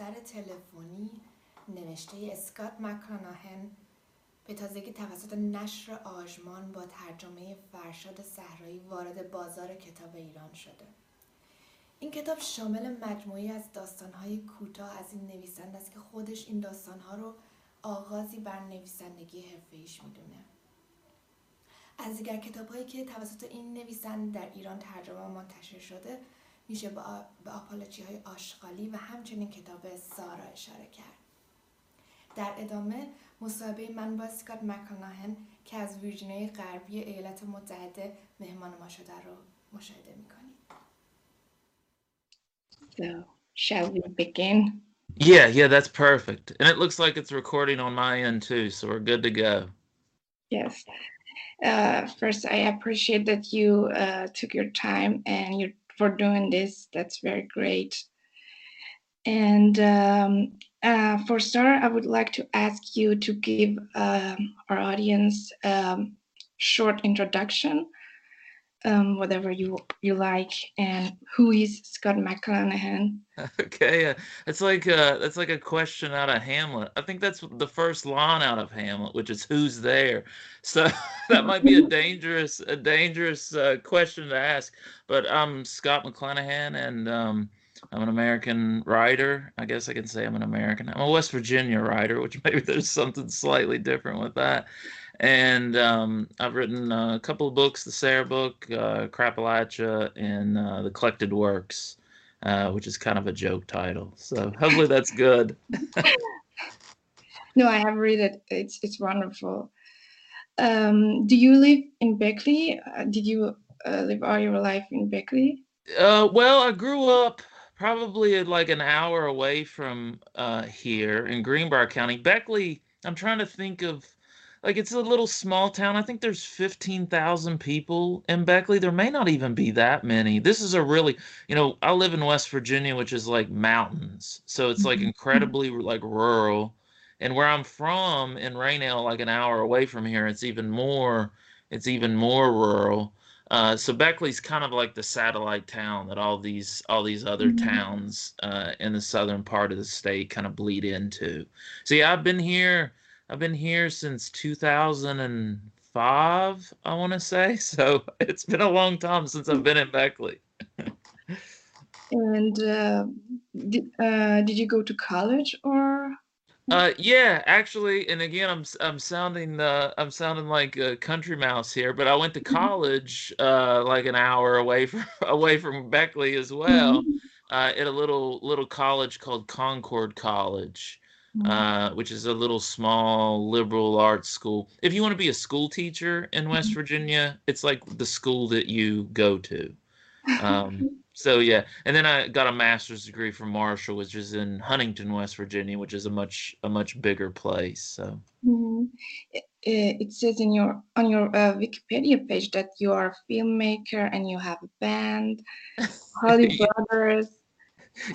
دفتر تلفنی نوشته اسکات مکاناهن به تازگی توسط نشر آژمان با ترجمه فرشاد صحرایی وارد بازار کتاب ایران شده. این کتاب شامل مجموعی از داستانهای کوتاه از این نویسنده است که خودش این داستانها رو آغازی بر نویسندگی حرفه‌ایش می‌دونه. از دیگر کتابهایی که توسط این نویسنده در ایران ترجمه و منتشر شده میشه به آپالوچی های آشغالی و همچنین کتاب سارا اشاره کرد در ادامه مصاحبه من با سکات مکاناهن که از ویرجینیای غربی ایالات متحده مهمان ما شده رو مشاهده می‌کنید So, shall we begin? Yeah, yeah, that's perfect. And it looks like it's recording on my end too, so we're good to go. Yes. Uh, first, I appreciate that you uh, took your time and you for doing this. That's very great. And um, uh, for start, I would like to ask you to give um, our audience a um, short introduction, um, whatever you you like, and who is Scott McClanahan? Okay, uh, it's like uh, that's like a question out of Hamlet. I think that's the first line out of Hamlet, which is "Who's there." So that might be a dangerous a dangerous uh, question to ask. But I'm Scott McClanahan, and um, I'm an American writer. I guess I can say I'm an American. I'm a West Virginia writer, which maybe there's something slightly different with that. And um, I've written a couple of books, the Sarah book, uh, Crapalachia, and uh, the Collected Works, uh, which is kind of a joke title. So hopefully that's good. no, I have read it. It's it's wonderful. Um, do you live in Beckley? Uh, did you uh, live all your life in Beckley? Uh, well, I grew up probably like an hour away from uh, here in Greenbrier County. Beckley, I'm trying to think of like it's a little small town. I think there's 15,000 people in Beckley. There may not even be that many. This is a really, you know, I live in West Virginia, which is like mountains. So it's like mm-hmm. incredibly like rural. And where I'm from in Rainelle, like an hour away from here, it's even more it's even more rural. Uh, so Beckley's kind of like the satellite town that all these all these other mm-hmm. towns uh, in the southern part of the state kind of bleed into. So yeah, I've been here. I've been here since 2005. I want to say. So it's been a long time since I've been in Beckley. and uh, did, uh, did you go to college or? Uh, yeah, actually, and again, I'm I'm sounding uh, I'm sounding like a country mouse here, but I went to mm-hmm. college uh, like an hour away from away from Beckley as well, mm-hmm. uh, at a little little college called Concord College. Uh, which is a little small liberal arts school. If you want to be a school teacher in West Virginia, it's like the school that you go to. Um, so yeah, and then I got a master's degree from Marshall, which is in Huntington, West Virginia, which is a much a much bigger place. So mm-hmm. it, it, says in your on your uh, Wikipedia page that you are a filmmaker and you have a band, Holly Brothers.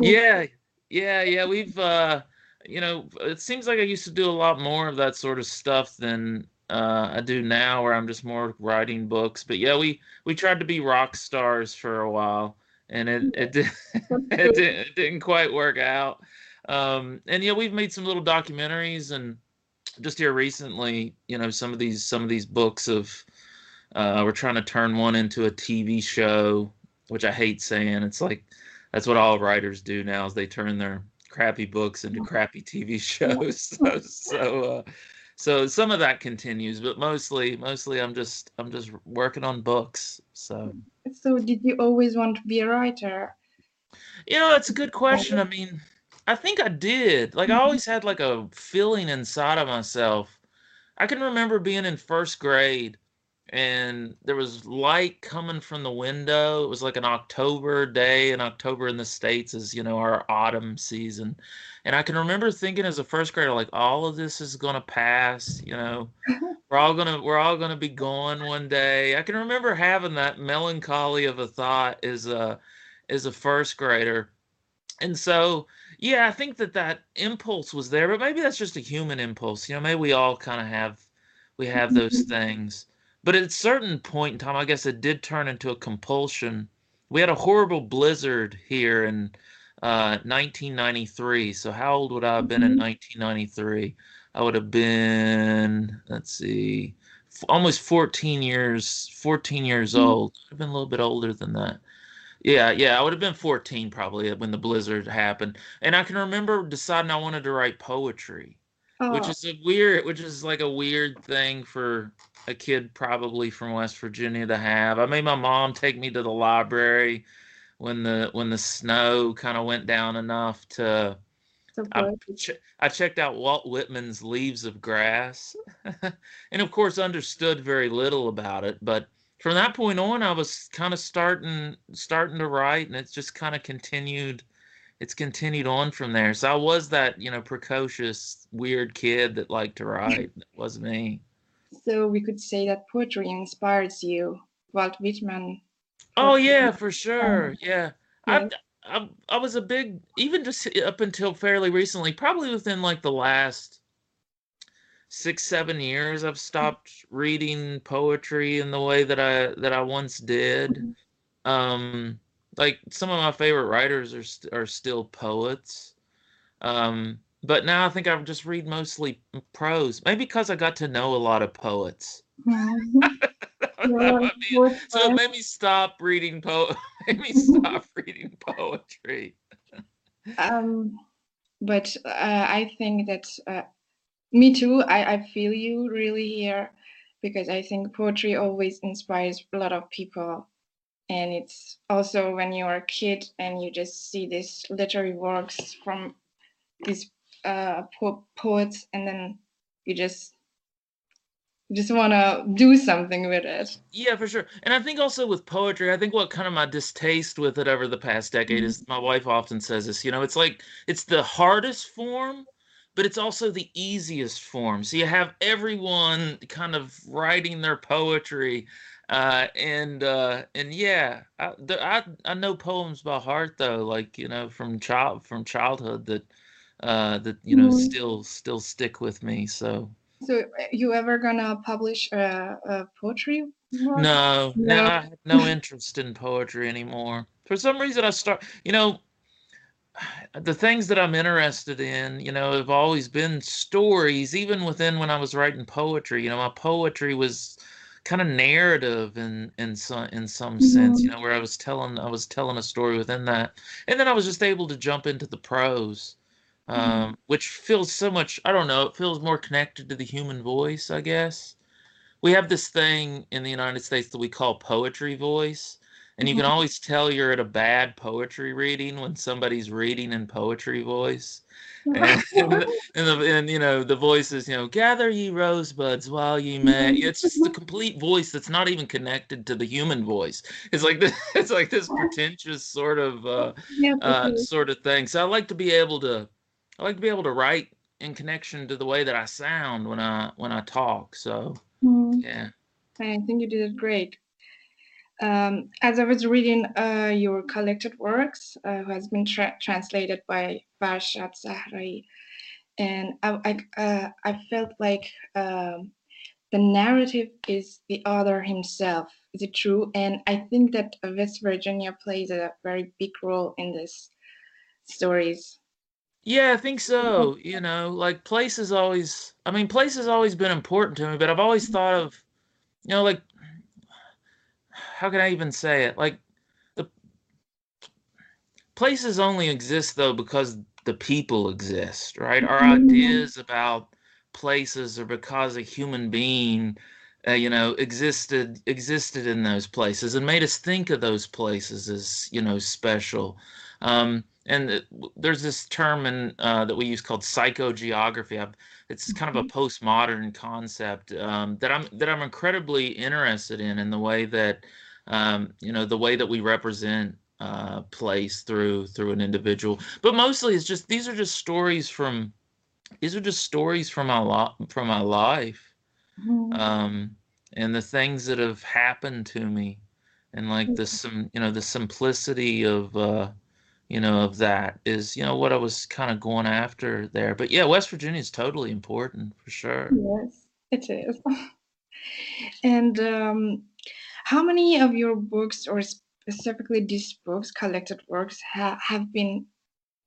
yeah, yeah, yeah. We've uh, you know, it seems like I used to do a lot more of that sort of stuff than uh, I do now, where I'm just more writing books. But yeah, we we tried to be rock stars for a while and it it, did, it, did, it didn't quite work out. Um, and yeah, we've made some little documentaries, and just here recently, you know, some of these some of these books of uh, we're trying to turn one into a TV show, which I hate saying. It's like that's what all writers do now is they turn their crappy books into crappy TV shows. so so, uh, so some of that continues, but mostly mostly I'm just I'm just working on books. So so did you always want to be a writer? You know, that's a good question. I mean, I think I did. Like I mm-hmm. always had like a feeling inside of myself. I can remember being in first grade and there was light coming from the window. It was like an October day, and October in the States is, you know, our autumn season. And I can remember thinking as a first grader, like, all of this is gonna pass, you know. we're all gonna we're all gonna be gone one day. I can remember having that melancholy of a thought as a as a first grader. And so, yeah, I think that that impulse was there, but maybe that's just a human impulse. You know, maybe we all kind of have we have those things but at a certain point in time, I guess it did turn into a compulsion. We had a horrible blizzard here, in uh, 1993. So how old would I have been in Mhm. 1993? I would have been, let's see, f- almost 14 years, 14 years Mhm. old. I've been a little bit older than that. Yeah, yeah, I would have been 14 probably when the blizzard happened. And I can remember deciding I wanted to write poetry, which Oh, is a weird, which is like a weird thing for a kid probably from West Virginia to have. I made my mom take me to the library when the when the snow kind of went down enough to I, che- I checked out Walt Whitman's Leaves of Grass, and of course understood very little about it. But from that point on, I was kind of starting starting to write, and it's just kind of continued. It's continued on from there. So I was that you know precocious weird kid that liked to write. That was me. So we could say that poetry inspires you. Walt Whitman. Oh yeah, for sure. Yeah. Yeah. I, I I was a big even just up until fairly recently, probably within like the last six, seven years, I've stopped reading poetry in the way that I that I once did. Mhm. Um like some of my favorite writers are st- are still poets. Um but now I think I just read mostly prose. Maybe because I got to know a lot of poets. That Yeah, might be poet so it made me stop reading po made me stop reading poetry. Um, but uh, I think that uh, me too. I, I feel you really here because I think poetry always inspires a lot of people. And it's also when you're a kid and you just see these literary works from these uh, po- poets, and then you just you just want to do something with it. Yeah, for sure. And I think also with poetry, I think what kind of my distaste with it over the past decade Mhm. is my wife often says this, you know, it's like it's the hardest form, but it's also the easiest form. So you have everyone kind of writing their poetry. Uh, and uh, and yeah, I, I I know poems by heart though, like you know from child from childhood that uh, that you know Mhm. still still stick with me. So So, uh, you ever gonna publish a, poetry work? No, no, No. I have no interest in poetry anymore. For some reason, I start, you know, the things that I'm interested in, you know, have always been stories, even within when I was writing poetry. You know, my poetry was kind of narrative in in some in some sense, you know, where I was telling I was telling a story within that. And then I was just able to jump into the prose, Mhm. um, which feels so much, I don't know, it feels more connected to the human voice, I guess we have this thing in the United States that we call poetry voice. And you can Mhm. always tell you're at a bad poetry reading when somebody's reading in poetry voice. And, and, the- and, you know, the voices you know, gather ye rosebuds while ye may. It's just the complete voice that's not even connected to the human voice. It's like this, it's like this pretentious sort of uh, uh, sort of thing. So I like to be able to, I like to be able to write in connection to the way that I sound when I when I talk. So Mhm. yeah. I think you did it great. Um, as I was reading uh, your collected works, uh, who has been tra- translated by Farshad Sahraei, and I, I, uh, I felt like um, the narrative is the author himself. Is it true? And I think that West Virginia plays a very big role in this stories. Yeah, I think so. You know, like place always, I mean, place has always been important to me, but I've always thought of, you know, like, how can I even say it? Like, the places only exist though because the people exist, right? Our Mhm. ideas about places are because a human being, uh, you know, existed existed in those places and made us think of those places as, you know, special. Um, and it, there's this term in uh, that we use called psychogeography. I've, it's kind of a postmodern concept um, that I'm that I'm incredibly interested in, in the way that um, you know the way that we represent uh, place through through an individual. But mostly, it's just these are just stories from these are just stories from my lo- from my life Mhm. um, and the things that have happened to me, and like the some you know the simplicity of uh, you know of that is you know what I was kind of going after there. But yeah, West Virginia is totally important for sure. Yes, it is. And um, how many of your books, or specifically these books, collected works, ha- have been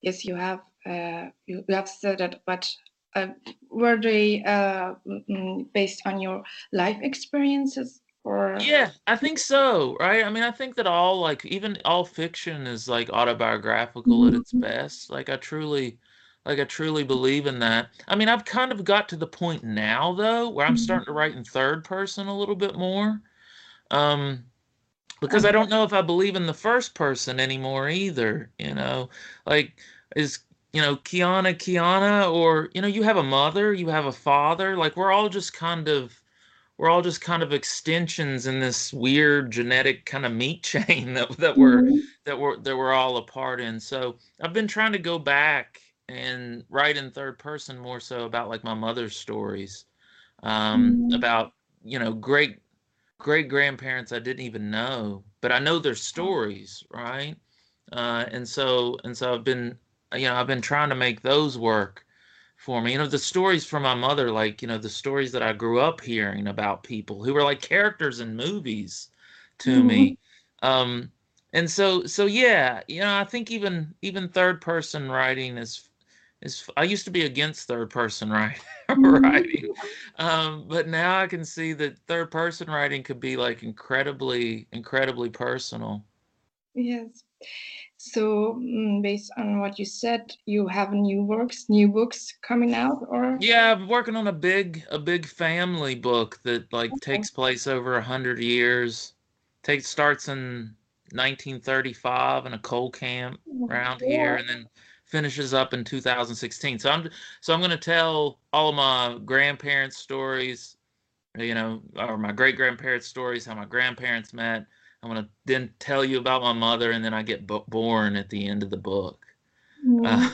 yes, you have uh, you, you have said that, but uh, were they uh, mm, based on your life experiences or? Yeah, I think so, right? I mean, I think that all like even all fiction is like autobiographical at its Mhm. best. Like I truly like I truly believe in that. I mean, I've kind of got to the point now though where I'm Mhm. starting to write in third person a little bit more. Um because I don't know if I believe in the first person anymore either, you know. Like is you know, Kiana Kiana or you know, you have a mother, you have a father, like we're all just kind of we're all just kind of extensions in this weird genetic kind of meat chain that that we're Mhm. that we're that we're all a part in. So I've been trying to go back and write in third person more so about like my mother's stories, um, Mhm. about you know great great grandparents I didn't even know, but I know their stories, right? Uh, and so and so I've been you know I've been trying to make those work for me. You know, the stories from my mother, like, you know, the stories that I grew up hearing about people who were like characters in movies to Mhm. me. Um, and so, so yeah, you know, I think even even third person writing is is I used to be against third person writing, writing, um, but now I can see that third person writing could be like incredibly, incredibly personal. Yes. So, mm, based on what you said, you have new works, new books coming out, or? Yeah, I'm working on a big a big family book that like Okay. takes place over a hundred years. Takes starts in 1935 in a coal camp around here, and then finishes up in 2016. So I'm so I'm gonna tell all of my grandparents' stories, you know, or my great grandparents' stories, how my grandparents met. I'm gonna then tell you about my mother, and then I get bo- born at the end of the book. Uh.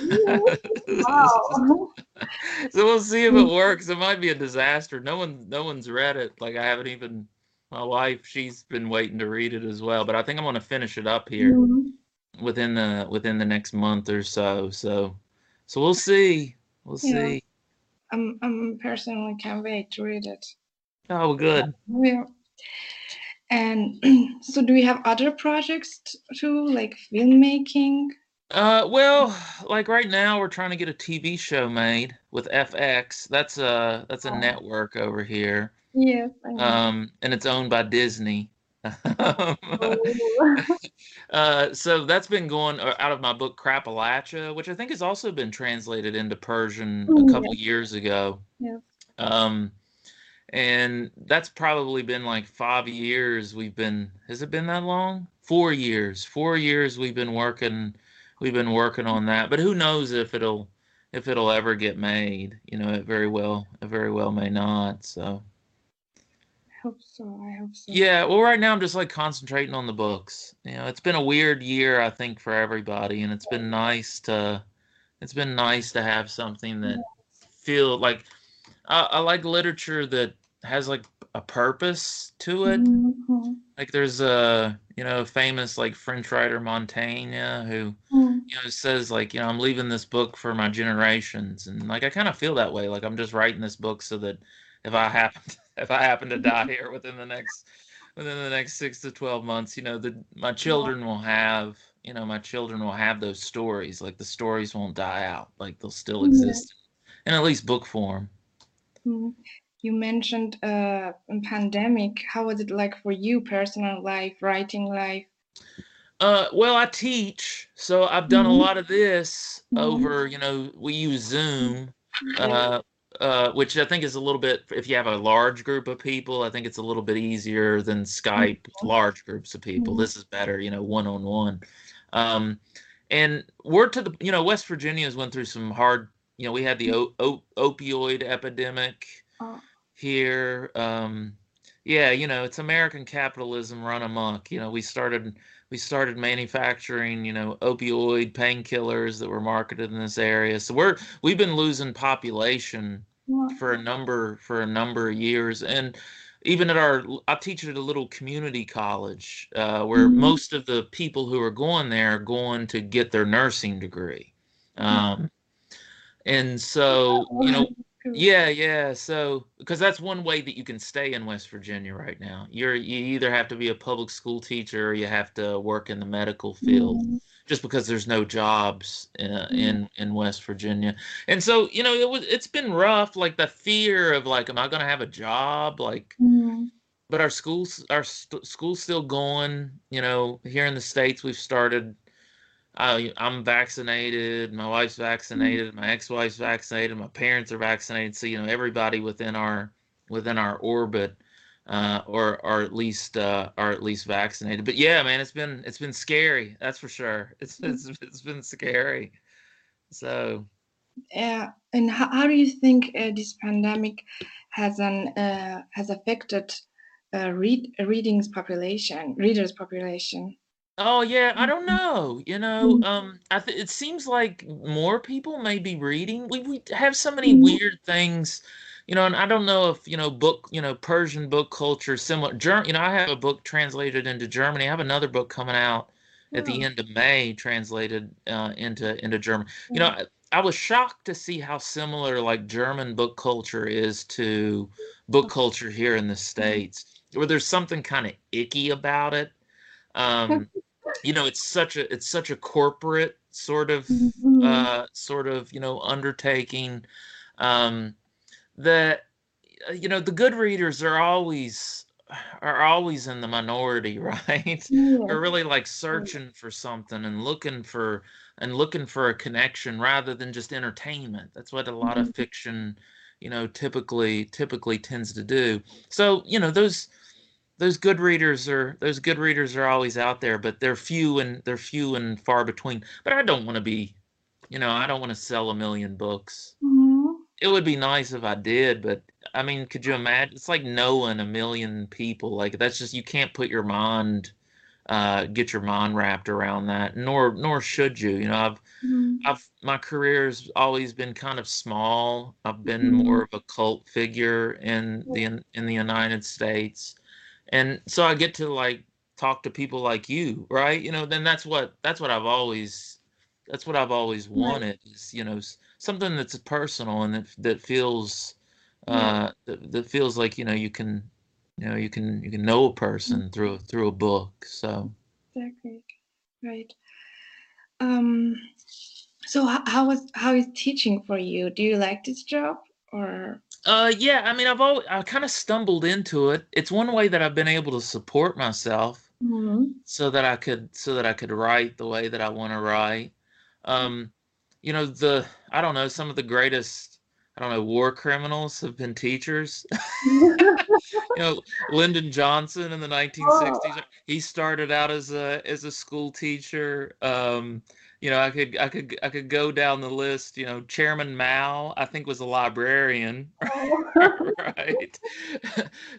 Wow. so we'll see if it works. It might be a disaster. No one, no one's read it. Like I haven't even. My wife, she's been waiting to read it as well. But I think I'm going to finish it up here Mhm. Within the within the next month or so. So, so we'll see. We'll Yeah. see. I'm, I'm personally can't wait to read it. Oh, good. Yeah. And so, do we have other projects too, like filmmaking? Uh, well, like right now, we're trying to get a TV show made with FX. That's a that's a Oh. network over here. Yeah. Um, and it's owned by Disney. Uh, so that's been going uh, out of my book Crapalachia, which I think has also been translated into Persian a yeah. couple years ago. Yeah. Um, and that's probably been like five years we've been, has it been that long? Four years. Four years we've been working, we've been working on that. But who knows if it'll, if it'll ever get made? You know, it very well, it very well may not. So. I hope so. I hope so. Yeah, well, right now I'm just like concentrating on the books. You know, it's been a weird year, I think, for everybody, and it's been nice to, it's been nice to have something that feel like, I, I like literature that has like a purpose to it. Mhm. Like there's a, you know, famous like French writer Montaigne who, Mhm. you know, says like, you know, I'm leaving this book for my generations, and like I kind of feel that way. Like I'm just writing this book so that if I happen if I happen to die here within the next within the next six to twelve months, you know, the my children will have, you know, my children will have those stories. Like the stories won't die out. Like they'll still Yeah. exist in at least book form. Mhm. You mentioned uh, a pandemic. How was it like for you, personal life, writing life? Uh, well, I teach, so I've done a Mhm. lot of this Mhm. over, you know, we use Zoom, uh, uh, which I think is a little bit, if you have a large group of people, I think it's a little bit easier than Skype, with large groups of people. Mhm. This is better, you know, one on one. Um, and we're to the, you know, West Virginia's went through some hard, you know, we had the o- o- opioid epidemic Oh. here. Um, yeah, you know, it's American capitalism run amok. You know, we started we started manufacturing, you know, opioid painkillers that were marketed in this area. So we're we've been losing population Wow. for a number for a number of years, and even at our I teach at a little community college uh, where Mhm. most of the people who are going there are going to get their nursing degree. Um, and so, you know, Yeah, yeah. So, because that's one way that you can stay in West Virginia right now. You're you either have to be a public school teacher or you have to work in the medical field. Mhm. Just because there's no jobs uh, in in West Virginia, and so you know it was it's been rough. Like the fear of like, am I going to have a job? Like, Mhm. but our schools our st- school's still going. You know, here in the states, we've started. I, I'm vaccinated. My wife's vaccinated. My ex-wife's vaccinated. My parents are vaccinated. So you know, everybody within our within our orbit, uh, or or at least uh, are at least vaccinated. But yeah, man, it's been it's been scary. That's for sure. It's it's it's been scary. So Yeah, and how, how do you think uh, this pandemic has an uh, has affected uh, read readings population, readers population? Oh yeah, I don't Mhm. know. You know, Mhm. um, I th it seems like more people may be reading. We we have so many Mhm. weird things, you know, and I don't know if, you know, book, you know, Persian book culture similar. Ger you know, I have a book translated into Germany. I have another book coming out at the Oh, end of May translated uh, into into German. You know. I, I was shocked to see how similar like German book culture is to book culture here in the. States, where there's something kind of icky about it. Um, you know, it's such a it's such a corporate sort of Mhm. uh sort of, you know, undertaking um that uh, you know, the good readers are always are always in the minority, right? Yeah. They're really like searching for something and looking for and looking for a connection rather than just entertainment. That's what a lot of Mhm. fiction, you know, typically typically tends to do. So, you know, those those good readers are those good readers are always out there, but they're few and they're few and far between. But I don't want to be, you know, I don't want to sell a million books. Mhm. It would be nice if I did, but I mean, could you imagine? It's like knowing a million people. Like that's just you can't put your mind uh get your mind wrapped around that nor nor should you you know i've Mhm. i've my career's always been kind of small i've been Mhm. more of a cult figure in the in the united states and so i get to like talk to people like you right you know then that's what that's what i've always that's what i've always wanted is you know something that's personal and that that feels uh that, that feels like you know you can you know you can you can know a person through through a book so Exactly. Right. Um, so how, how was how is teaching for you? Do you like this job or? uh yeah i mean i've always i kind of stumbled into it. It's one way that i've been able to support myself Mhm. so that i could so that i could write the way that i want to write. Um you know the i don't know some of the greatest i don't know war criminals have been teachers. You know lyndon johnson in the 1960s he started out as a as a school teacher. Um you know i could i could i could go down the list you know chairman mao i think was a librarian right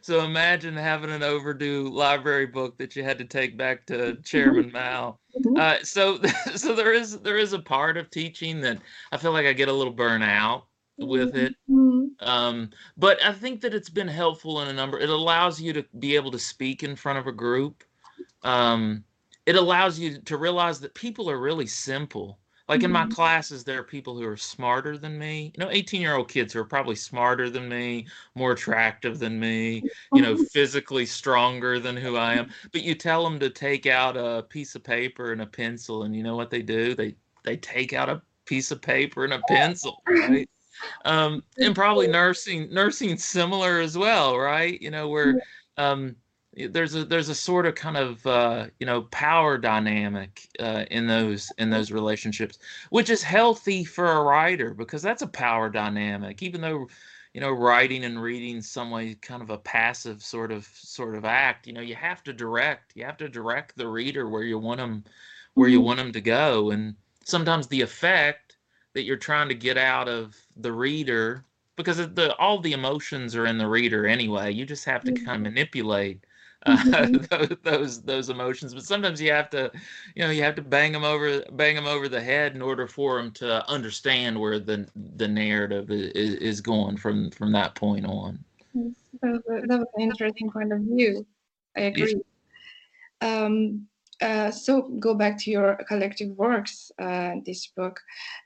so imagine having an overdue library book that you had to take back to chairman mao Mhm. uh, so so there is there is a part of teaching that i feel like i get a little burnout with it Mhm. um, but I think that it's been helpful in a number. It allows you to be able to speak in front of a group. Um, it allows you to realize that people are really simple. Like in my Mhm. classes, there are people who are smarter than me. You know, 18 year old kids who are probably smarter than me, more attractive than me, you know, physically stronger than who I am. But you tell them to take out a piece of paper and a pencil, and you know what they do? They they take out a piece of paper and a pencil, right? um and probably nursing nursing similar as well right you know where um there's a there's a sort of kind of uh you know power dynamic uh in those in those relationships which is healthy for a writer because that's a power dynamic even though you know writing and reading some way kind of a passive sort of sort of act you know you have to direct you have to direct the reader where you want them where you Mhm. want them to go and sometimes the effect that you're trying to get out of the reader because the all the emotions are in the reader anyway you just have to kind of manipulate uh, Mhm. those, those emotions but sometimes you have to you know you have to bang them over bang them over the head in order for them to understand where the the narrative is, is going from from that point on That was, that was an interesting point of view. I Yeah. agree. Um, uh, so go back to your collective works, uh, this book.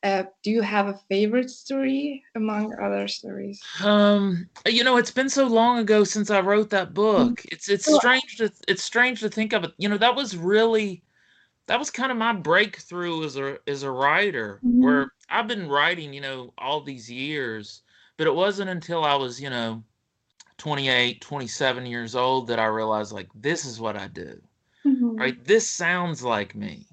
Uh, do you have a favorite story among other stories? Um, you know, it's been so long ago since I wrote that book. It's it's strange to it's strange to think of it. You know, that was really that was kind of my breakthrough as a as a writer, Mhm. where I've been writing, you know, all these years, but it wasn't until I was, you know, 28, 27 years old that I realized like this is what I do. Mhm. right? This sounds like me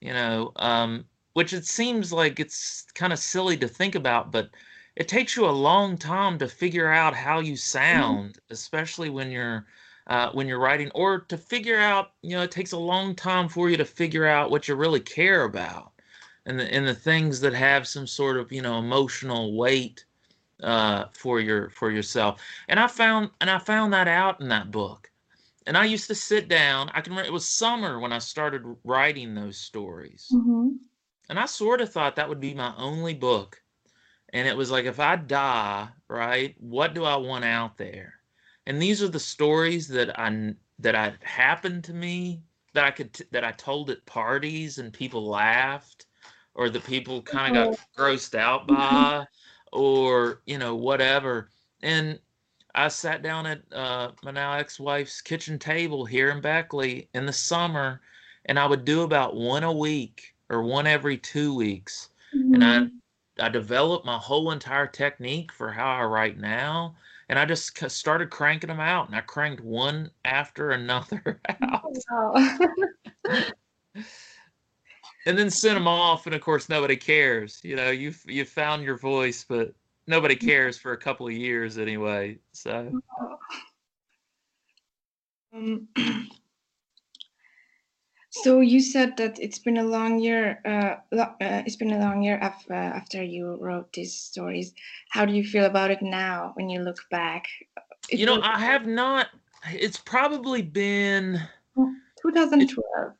you know um which it seems like it's kind of silly to think about but it takes you a long time to figure out how you sound especially when you're uh, when you're writing or to figure out you know it takes a long time for you to figure out what you really care about and the and the things that have some sort of you know emotional weight uh, for your for yourself. And i found and i found that out in that book and I used to sit down. I can remember it was summer when I started writing those stories. Mhm. And I sort of thought that would be my only book. And it was like, if I die, right, what do I want out there? And these are the stories that I that I happened to me that I could t- that I told at parties and people laughed, or the people kind of got grossed out by, or you know whatever. And I sat down at uh, my now ex-wife's kitchen table here in Beckley in the summer, and I would do about one a week or one every two weeks. And I Mhm. I developed my whole entire technique for how I write now, and I just c- started cranking them out, and I cranked one after another out, Wow. and then sent them off. And of course, nobody cares. You know, you you found your voice, but nobody cares for a couple of years anyway. So. Um, so you said that it's been a long year. Uh, uh, it's been a long year af- uh, after you wrote these stories. How do you feel about it now when you look back? It You know, was I have not. It's probably been 2012.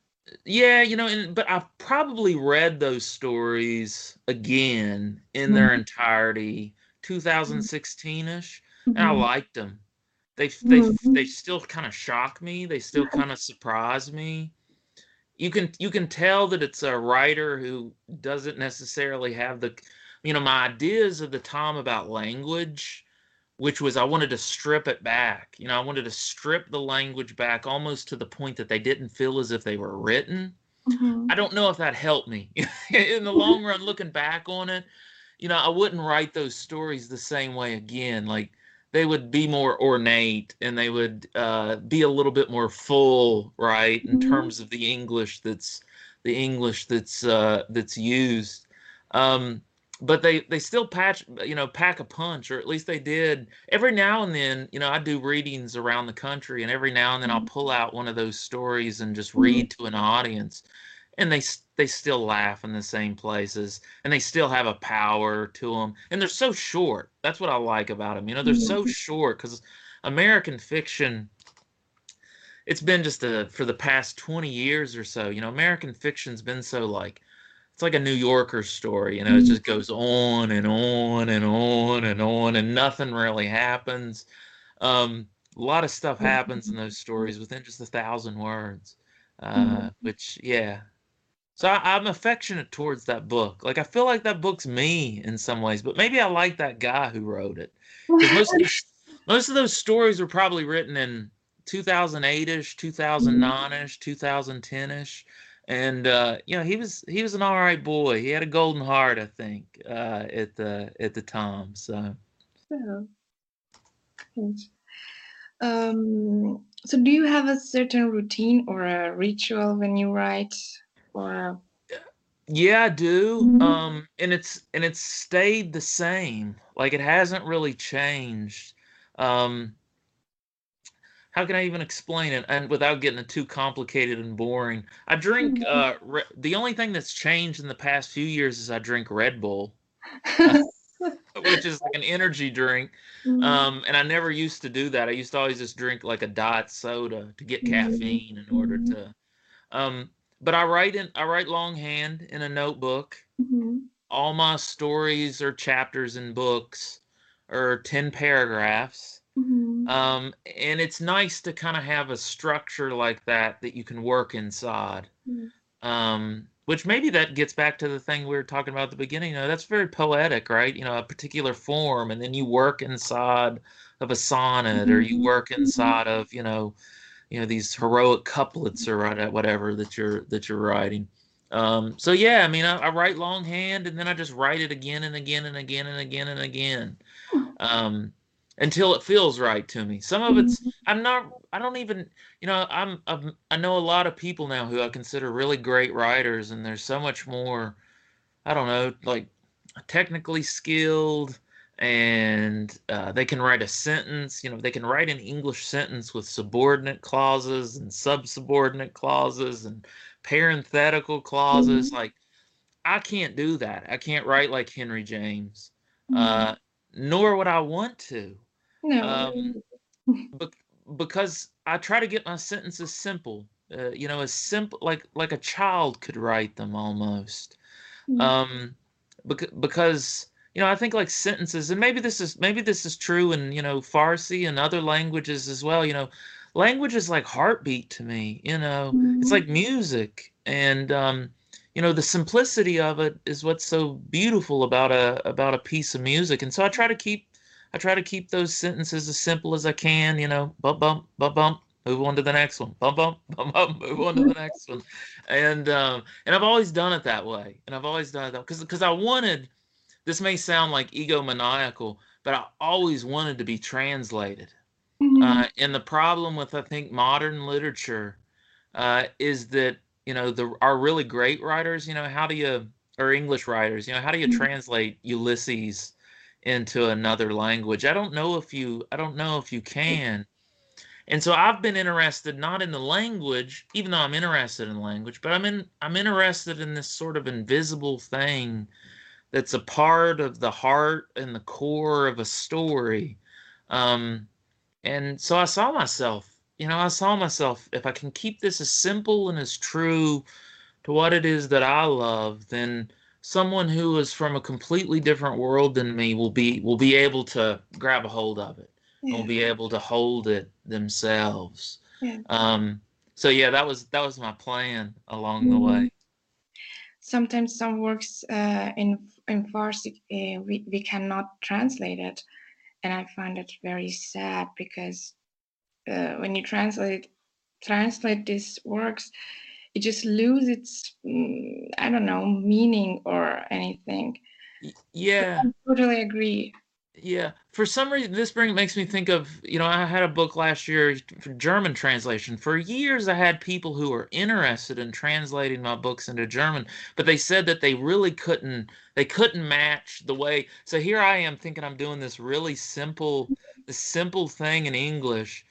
yeah, you know, and but I've probably read those stories again in their Mhm. entirety, 2016ish, and I Mhm. liked them. They they Mhm. they still kind of shock me. They still kind of surprise me. You can you can tell that it's a writer who doesn't necessarily have the, you know, my ideas at the time about language which was I wanted to strip it back. You know, I wanted to strip the language back almost to the point that they didn't feel as if they were written. Mhm. I don't know if that helped me in the long run. Looking back on it, you know, I wouldn't write those stories the same way again. Like they would be more ornate and they would uh, be a little bit more full, right, in Mhm. terms of the English that's the English that's uh, that's used. Um, but they they still patch you know pack a punch or at least they did every now and then you know i do readings around the country and every now and then i'll Mhm. pull out one of those stories and just Mhm. read to an audience and they they still laugh in the same places and they still have a power to them and they're so short. That's what i like about them you know they're so Mhm. short because american fiction it's been just a for the past 20 years or so you know american fiction's been so like it's like a new yorker story you know it just goes on and on and on and on and nothing really happens. Um a lot of stuff happens in those stories within just a thousand words uh which yeah so I, i'm affectionate towards that book. Like i feel like that book's me in some ways but maybe i like that guy who wrote it. Most of those, most of those stories were probably written in 2008ish 2009ish 2010ish and uh you know he was he was an all right boy. He had a golden heart i think uh at the at the time so. So. Um, so do you have a certain routine or a ritual when you write? Or yeah i do Mhm. um and it's and it's stayed the same like it hasn't really changed um how can I even explain it and without getting it too complicated and boring? I drink Mhm. uh re- the only thing that's changed in the past few years is I drink Red Bull, which is like an energy drink. Mhm. Um and I never used to do that. I used to always just drink like a diet soda to get Mhm. caffeine in order to um but I write in I write longhand in a notebook. Mhm. All my stories or chapters in books are 10 paragraphs Mhm. Um, and it's nice to kind of have a structure like that that you can work inside. Mm. Um, which maybe that gets back to the thing we were talking about at the beginning. You know, that's very poetic, right? You know, a particular form, and then you work inside of a sonnet, or you Mhm, work mhm. inside of, you know, you know these heroic couplets or whatever that you're that you're writing. Um, so yeah, I mean, I, I write longhand, and then I just write it again and again and again and again and again, um, until it feels right to me. Some of it's Mhm. I'm not. I don't even. You know, I'm. I'm I know a lot of people now who I consider really great writers, and there's so much more. I don't know, like technically skilled, and uh, they can write a sentence. You know, they can write an English sentence with subordinate clauses and subsubordinate clauses and parenthetical clauses. Mhm. Like I can't do that. I can't write like Henry James. Mhm. Uh, nor would I want to No. um, bec- because I try to get my sentences simple. Uh, you know, as simple like like a child could write them almost. Mm. Um, bec- because you know, I think like sentences, and maybe this is maybe this is true in you know Farsi and other languages as well. You know, language is like heartbeat to me. You know, it's Mhm. like music, and um, you know, the simplicity of it is what's so beautiful about a about a piece of music. And so I try to keep I try to keep those sentences as simple as I can, you know, bump, bump, bump, bump, move on to the next one, bump, bump, bump, bump, move on to the next one, and um, and I've always done it that way, and I've always done it that because because I wanted. This may sound like egomaniacal, but I always wanted to be translated. Mhm. Uh, and the problem with I think modern literature uh, is that you know the our really great writers, you know, how do you or English writers, you know, how do you Mhm. translate Ulysses into another language? I don't know if you I don't know if you can. And so I've been interested not in the language, even though I'm interested in language, but I'm in I'm interested in this sort of invisible thing that's a part of the heart and the core of a story. Um, and so I saw myself, you know, I saw myself, if I can keep this as simple and as true to what it is that I love, then someone who is from a completely different world than me will be will be able to grab a hold of it and will be able to hold it themselves. Yeah. Um, so yeah, that was that was my plan along the way. Sometimes some works uh, in in Farsi uh, we we cannot translate it, and I find it very sad because uh, when you translate translate these works, it just lose its mm, I don't know meaning or anything. Yeah. I totally agree. Yeah, for some reason, this bring makes me think of, you know, I had a book last year for German translation. For years, I had people who were interested in translating my books into German, but they said that they really couldn't, they couldn't match the way. So here I am thinking I'm doing this really simple, this simple thing in English,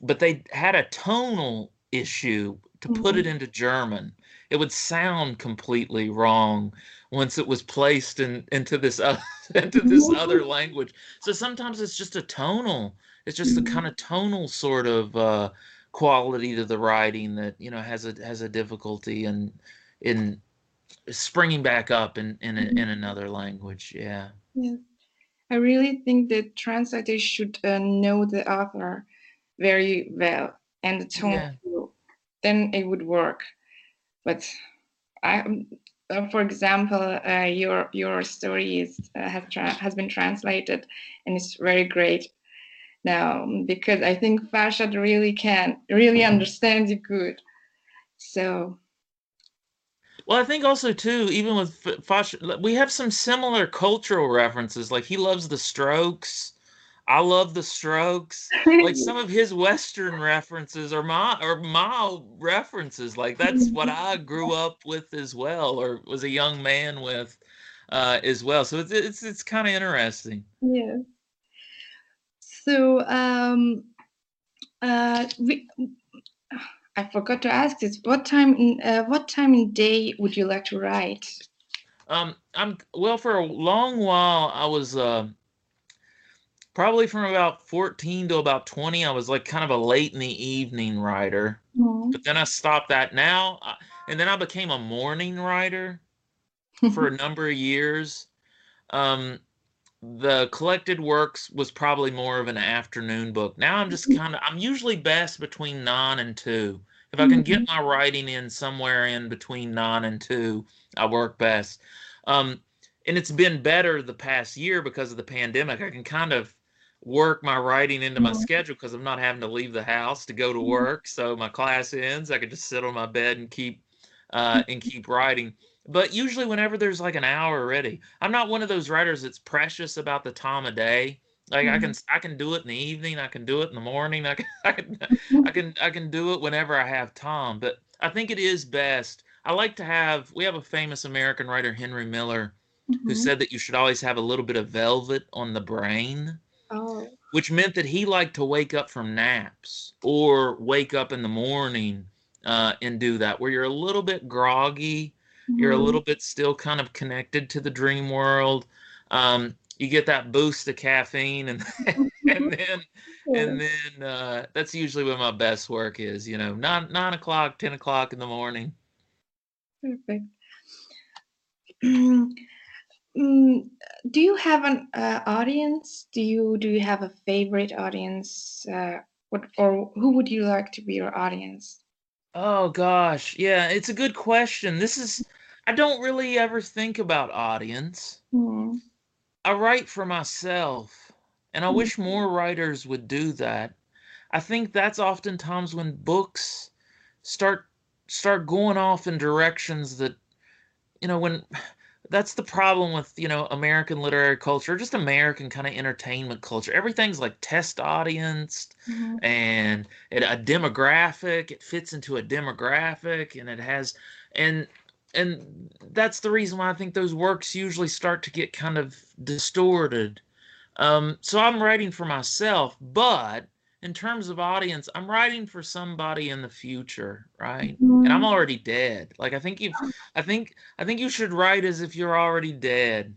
but they had a tonal issue to put it mm-hmm. into German. It would sound completely wrong once it was placed in into this uh, into this other language. So sometimes it's just a tonal. It's just a Mhm. kind of tonal sort of uh, quality to the writing that you know has a has a difficulty in in springing back up in in, a, in another language. Yeah. Yes. I really think that translators should uh, know the author very well and the tone Yeah. Then it would work. But I, um, uh, for example, uh, your your story is uh, has has been translated and it's very great now because I think Farshad really can really understands you good. So Well, I think also too, even with F- Foch, we have some similar cultural references. Like he loves the Strokes. I love the Strokes. Like some of his Western references are my are my references. Like that's what I grew up with as well, or was a young man with uh, as well. So it's it's it's kind of interesting. Yeah. So um, uh, we, I forgot to ask this. What time in uh, what time in day would you like to write? Um, I'm well for a long while. I was uh, probably from about 14 to about 20. I was like kind of a late in the evening writer. Mhm. but then I stopped that now, and then I became a morning writer for a number of years. Um, the collected works was probably more of an afternoon book. Now I'm just kind of I'm usually best between nine and two. If I can get my writing in somewhere in between nine and two, I work best. Um, and it's been better the past year because of the pandemic. I can kind of work my writing into my Mhm. schedule because I'm not having to leave the house to go to Mhm. work. So my class ends, I can just sit on my bed and keep uh, and keep writing. But usually, whenever there's like an hour ready, I'm not one of those writers that's precious about the time of day. Like I can I can do it in the evening, I can do it in the morning, I can I can I can I can do it whenever I have time. But I think it is best. I like to have. We have a famous American writer, Henry Miller, who Mhm. said that you should always have a little bit of velvet on the brain Oh. which meant that he liked to wake up from naps or wake up in the morning uh, and do that, where you're a little bit groggy, you're a Mhm. little bit still kind of connected to the dream world. Um, you get that boost of caffeine, and and then and then uh, that's usually when my best work is. You know, nine nine o'clock, ten o'clock in the morning. Perfect. Mm, do you have an uh, audience? Do you do you have a favorite audience? Uh, what or who would you like to be your audience? Oh gosh, yeah, it's a good question. This is I don't really ever think about audience. Mm, I write for myself, and I Mm. wish more writers would do that. I think that's oftentimes when books start start going off in directions that you know when that's the problem with you know American literary culture, just American kind of entertainment culture. Everything's like test audience mhm, and it, a demographic. It fits into a demographic, and it has and and that's the reason why I think those works usually start to get kind of distorted. Um, so I'm writing for myself, but in terms of audience, I'm writing for somebody in the future, right? And I'm mhm. already dead. Like I think you, I think I think you should write as if you're already dead.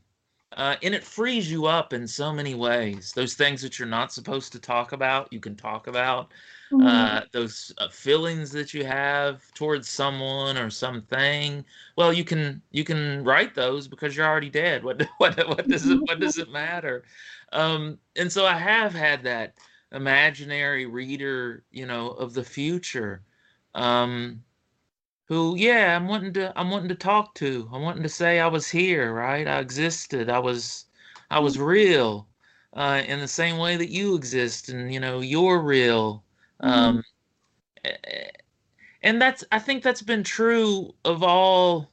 Uh, and it frees you up in so many ways. Those things that you're not supposed to talk about, you can talk about Mhm. uh, those uh, feelings that you have towards someone or something. Well, you can you can write those because you're already dead. What what what does it what does it matter? Um, and so I have had that imaginary reader, you know, of the future, um, who yeah, I'm wanting to I'm wanting to talk to. I'm wanting to say I was here, right? I existed. I was I was real. Uh, in the same way that you exist and you know you're real um, a- and that's I think that's been true of all.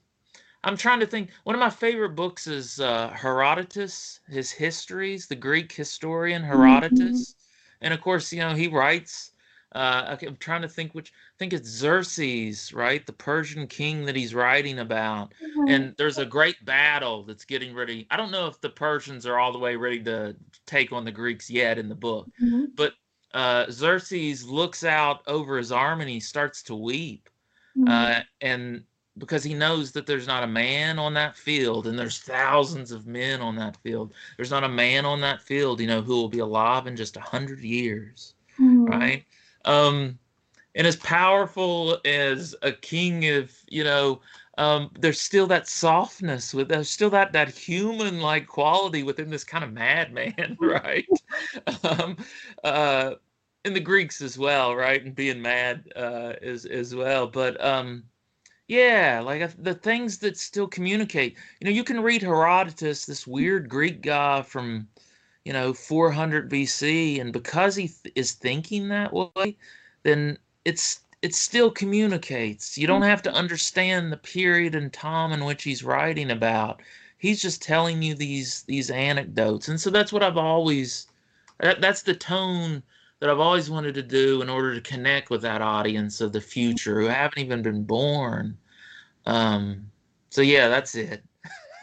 I'm trying to think. One of my favorite books is uh, Herodotus, his histories, the Greek historian Herodotus, and of course, you know, he writes. Uh, okay, I'm trying to think which. I think it's Xerxes, right? The Persian king that he's writing about. Mhm. And there's a great battle that's getting ready. I don't know if the Persians are all the way ready to take on the Greeks yet in the book, Mhm. but uh, Xerxes looks out over his army and he starts to weep. Mhm. Uh, and because he knows that there's not a man on that field and there's thousands of men on that field, there's not a man on that field, you know, who will be alive in just a hundred years, Mhm. right? Um, and as powerful as a king of, you know, um, there's still that softness with there's still that that human like quality within this kind of madman, right? um, uh, and the Greeks as well, right? And being mad uh, as as well, but um, yeah, like the things that still communicate. You know, you can read Herodotus, this weird Greek guy from, you know, 400 BC, and because he th- is thinking that way, then it's it still communicates. You don't mm. have to understand the period and time in which he's writing about. He's just telling you these these anecdotes, and so that's what I've always. That, that's the tone that I've always wanted to do in order to connect with that audience of the future who haven't even been born. Um, so yeah, that's it.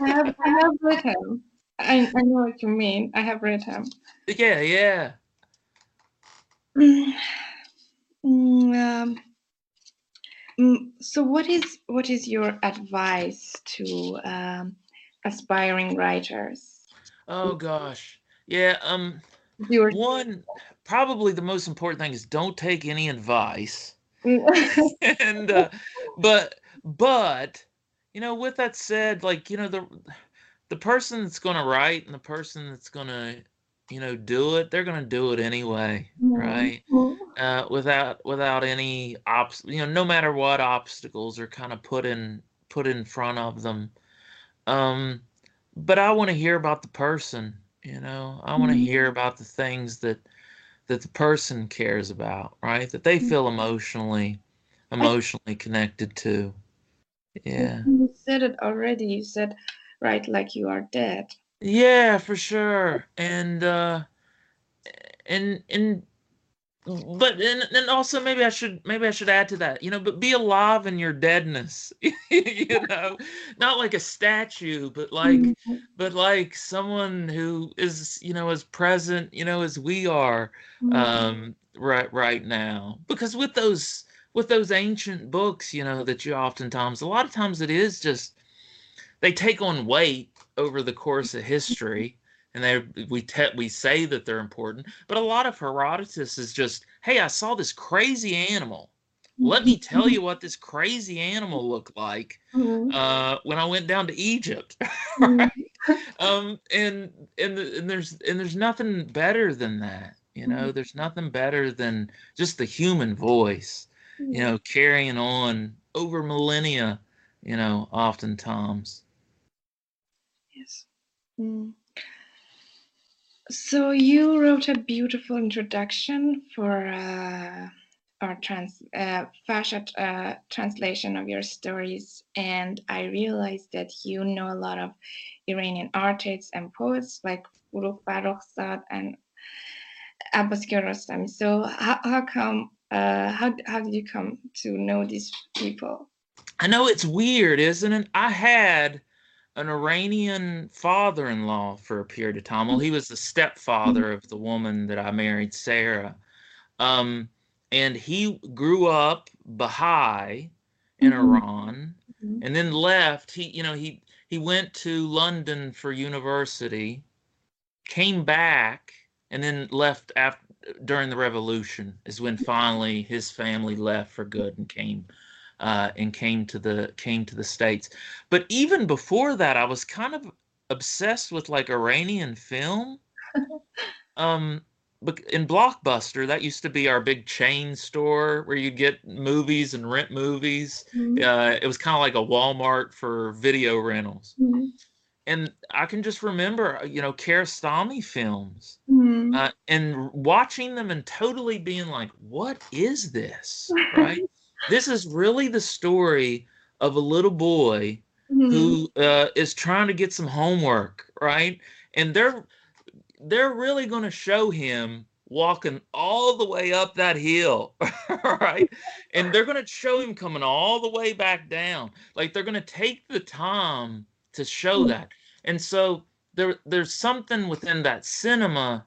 I have, I have read him. I, I know what you mean. I have read him. Yeah, yeah. Mm, um, mm, so what is what is your advice to um, aspiring writers? Oh gosh. Yeah, um one probably the most important thing is don't take any advice. and uh, but but you know with that said like you know the the person that's going to write and the person that's going to you know do it they're going to do it anyway right? Uh, without without any obs you know no matter what obstacles are kind of put in put in front of them. Um but i want to hear about the person you know? I want to Mhm. hear about the things that that the person cares about right that they feel emotionally emotionally connected to yeah You said it already. You said, right, like you are dead. Yeah, for sure. And uh and and but and, and also maybe I should maybe I should add to that, you know, but be alive in your deadness. you know, not like a statue, but like Mhm. but like someone who is, you know, as present, you know, as we are Mhm. um right right now. Because with those with those ancient books, you know, that you oftentimes a lot of times it is just they take on weight over the course of history and they we te- we say that they're important but a lot of herodotus is just hey i saw this crazy animal let me tell you what this crazy animal looked like Mhm. uh, when i went down to egypt Mhm. um and and, the, and there's and there's nothing better than that you know there's nothing better than just the human voice you know carrying on over millennia you know oftentimes Yes. Mm. So you wrote a beautiful introduction for uh, our trans uh, uh, translation of your stories, and I realized that you know a lot of Iranian artists and poets like Forough Farrokhzad and Abbas Kiarostami. So how, how come? Uh, how how did you come to know these people? I know it's weird, isn't it? I had an Iranian father-in-law for a period of time. Well, he was the stepfather of the woman that I married, Sarah. Um, and he grew up Baha'i in Mhm. Iran Mhm. and then left. He, you know, he he went to London for university, came back, and then left after during the revolution is when finally his family left for good and came uh, and came to the came to the states. But even before that, I was kind of obsessed with like Iranian film. um, in Blockbuster, that used to be our big chain store where you'd get movies and rent movies. Mhm. Uh, it was kind of like a Walmart for video rentals. Mhm. And I can just remember, uh, you know, Kiarostami films Mhm. uh, and watching them and totally being like, what is this? Right? this is really the story of a little boy Mhm. who uh, is trying to get some homework, right? And they're they're really going to show him walking all the way up that hill, right? And they're going to show him coming all the way back down. Like they're going to take the time to show that. And so there there's something within that cinema,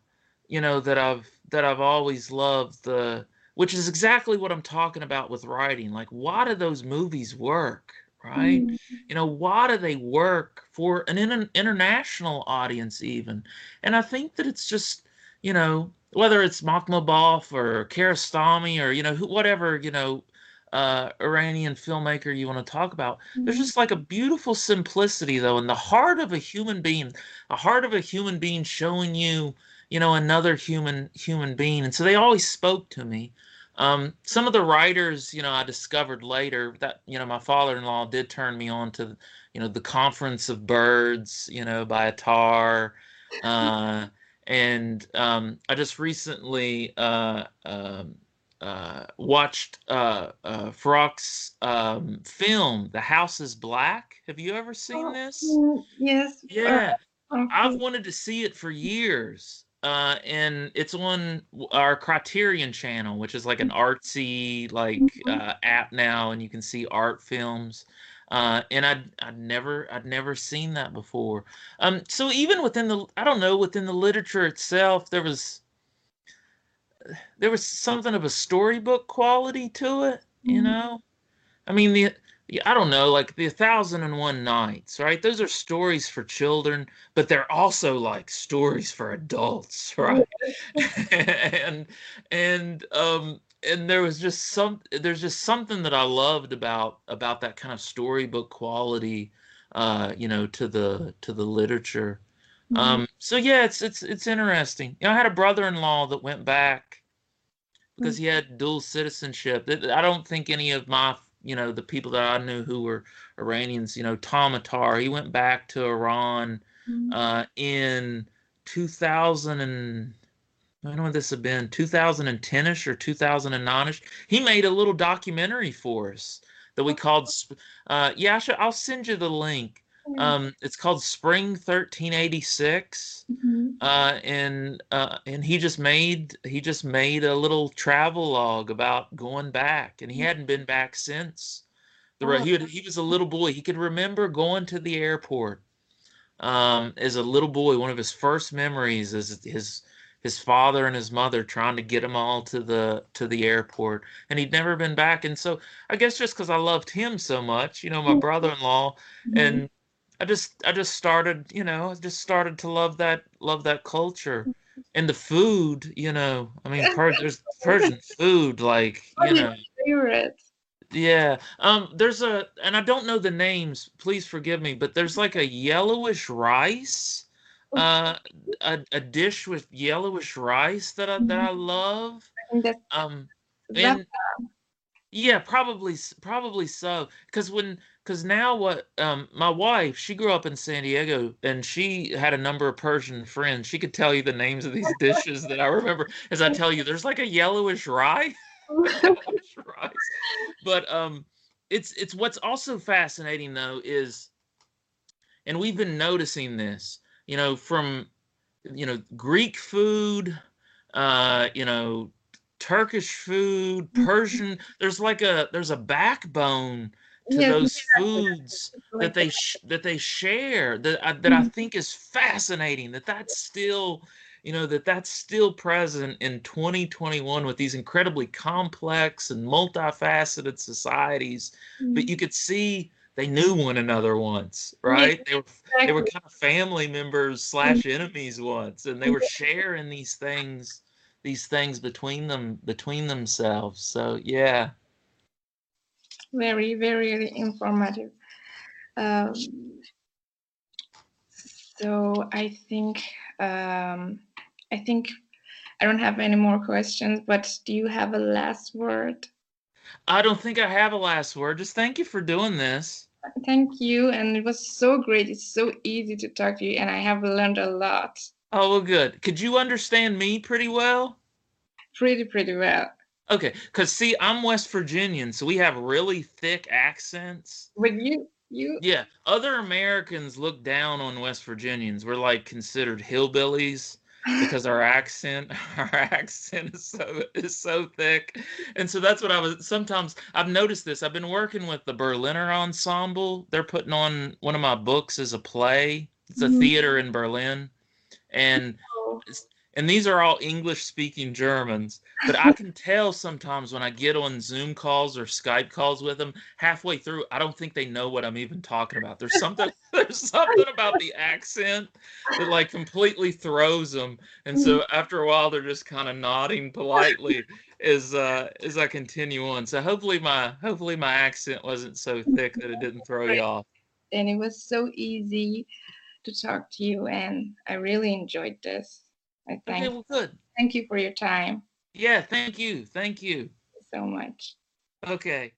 you know, that I've that I've always loved the which is exactly what I'm talking about with writing. Like why do those movies work, right? Mhm. you know why do they work for an inter- international audience even and i think that it's just you know whether it's Makhmalbaf or Kiarostami or you know who, whatever you know uh, Iranian filmmaker you want to talk about there's Mhm. just like a beautiful simplicity though in the heart of a human being a heart of a human being showing you you know another human human being and so they always spoke to me um, some of the writers, you know, I discovered later that you know my father-in-law did turn me on to, you know, the Conference of Birds, you know, by Attar, uh, and um, I just recently uh, um, uh, watched uh, uh, Farrak's um, film, The House Is Black. Have you ever seen Oh, this? mm, Yes. uh, Yeah. I've wanted to see it for years. Uh, and it's on our Criterion channel, which is like an artsy like Mhm. uh, app now, and you can see art films. Uh, and I'd I'd never I'd never seen that before. Um, so even within the I don't know within the literature itself, there was there was something of a storybook quality to it, you Mhm. know. I mean the I don't know, like the Thousand and One Nights, right? Those are stories for children, but they're also like stories for adults, right? and and um and there was just some there's just something that I loved about about that kind of storybook quality uh, you know, to the to the literature. Mhm. Um, so yeah, it's it's it's interesting. You know, I had a brother-in-law that went back because he had dual citizenship. I don't think any of my, you know, the people that I knew who were Iranians, you know, Tom Attar, he went back to Iran Mhm. uh, in 2000 and I don't know when this had been 2010ish or 2009ish. He made a little documentary for us that we called. Sp- Uh, yeah, I should, I'll send you the link. Um, it's called Spring 1386 Mhm. uh, and uh, and he just made he just made a little travel log about going back, and he hadn't been back since. The Oh. he would, he was a little boy. He could remember going to the airport um, as a little boy. One of his first memories is his his father and his mother trying to get him all to the to the airport, and he'd never been back. And so I guess just because I loved him so much, you know, my Mhm. brother-in-law, Mhm. and I just I just started, you know, I just started to love that love that culture. And the food, you know, I mean, per, there's Persian food, like you know, favorite? yeah. Um, there's a, and I don't know the names. Please forgive me, but there's like a yellowish rice, uh, a, a dish with yellowish rice that I that I love. Think that's Um, and yeah, probably s- probably so. Because when because now what um my wife she grew up in San Diego and she had a number of Persian friends. She could tell you the names of these dishes that I remember. As I tell you, there's like a yellowish rice, yellowish rice. But um, it's it's what's also fascinating though is, and we've been noticing this, you know, from you know Greek food, uh, you know Turkish food, Mhm. Persian. There's like a there's a backbone to Yes, those yeah, foods that they sh- that they share that I, that I Mhm. think is fascinating. That that's still you know that that's still present in 2021 with these incredibly complex and multifaceted societies. But Mhm. you could see they knew one another once, right? They were they were kind of family members slash enemies once and they were sharing these things these things between them between themselves so yeah Very, very informative. Um, so I think um, I think I don't have any more questions. But do you have a last word? i don't think i have a last word just thank you for doing this Thank you, and it was so great. It's so easy to talk to you, and I have learned a lot. Oh well good. Could you understand me pretty well? Pretty, pretty well. okay because see i'm west virginian so we have really thick accents. But you, you, yeah other americans look down on west virginians. We're like considered hillbillies because our accent our accent is so is so thick. And so that's what i was sometimes i've noticed this. I've been working with the berliner ensemble. They're putting on one of my books as a play. It's a Mhm. theater in berlin and oh, and these are all english speaking germans but i can tell sometimes when i get on zoom calls or skype calls with them halfway through i don't think they know what i'm even talking about. There's something there's something about the accent that like completely throws them. And so after a while they're just kind of nodding politely as uh as i continue on. So hopefully my hopefully my accent wasn't so thick that it didn't throw you off. And it was so easy to talk to you, and I really enjoyed this. I thank okay well good thank you for your time yeah thank you thank you so much. okay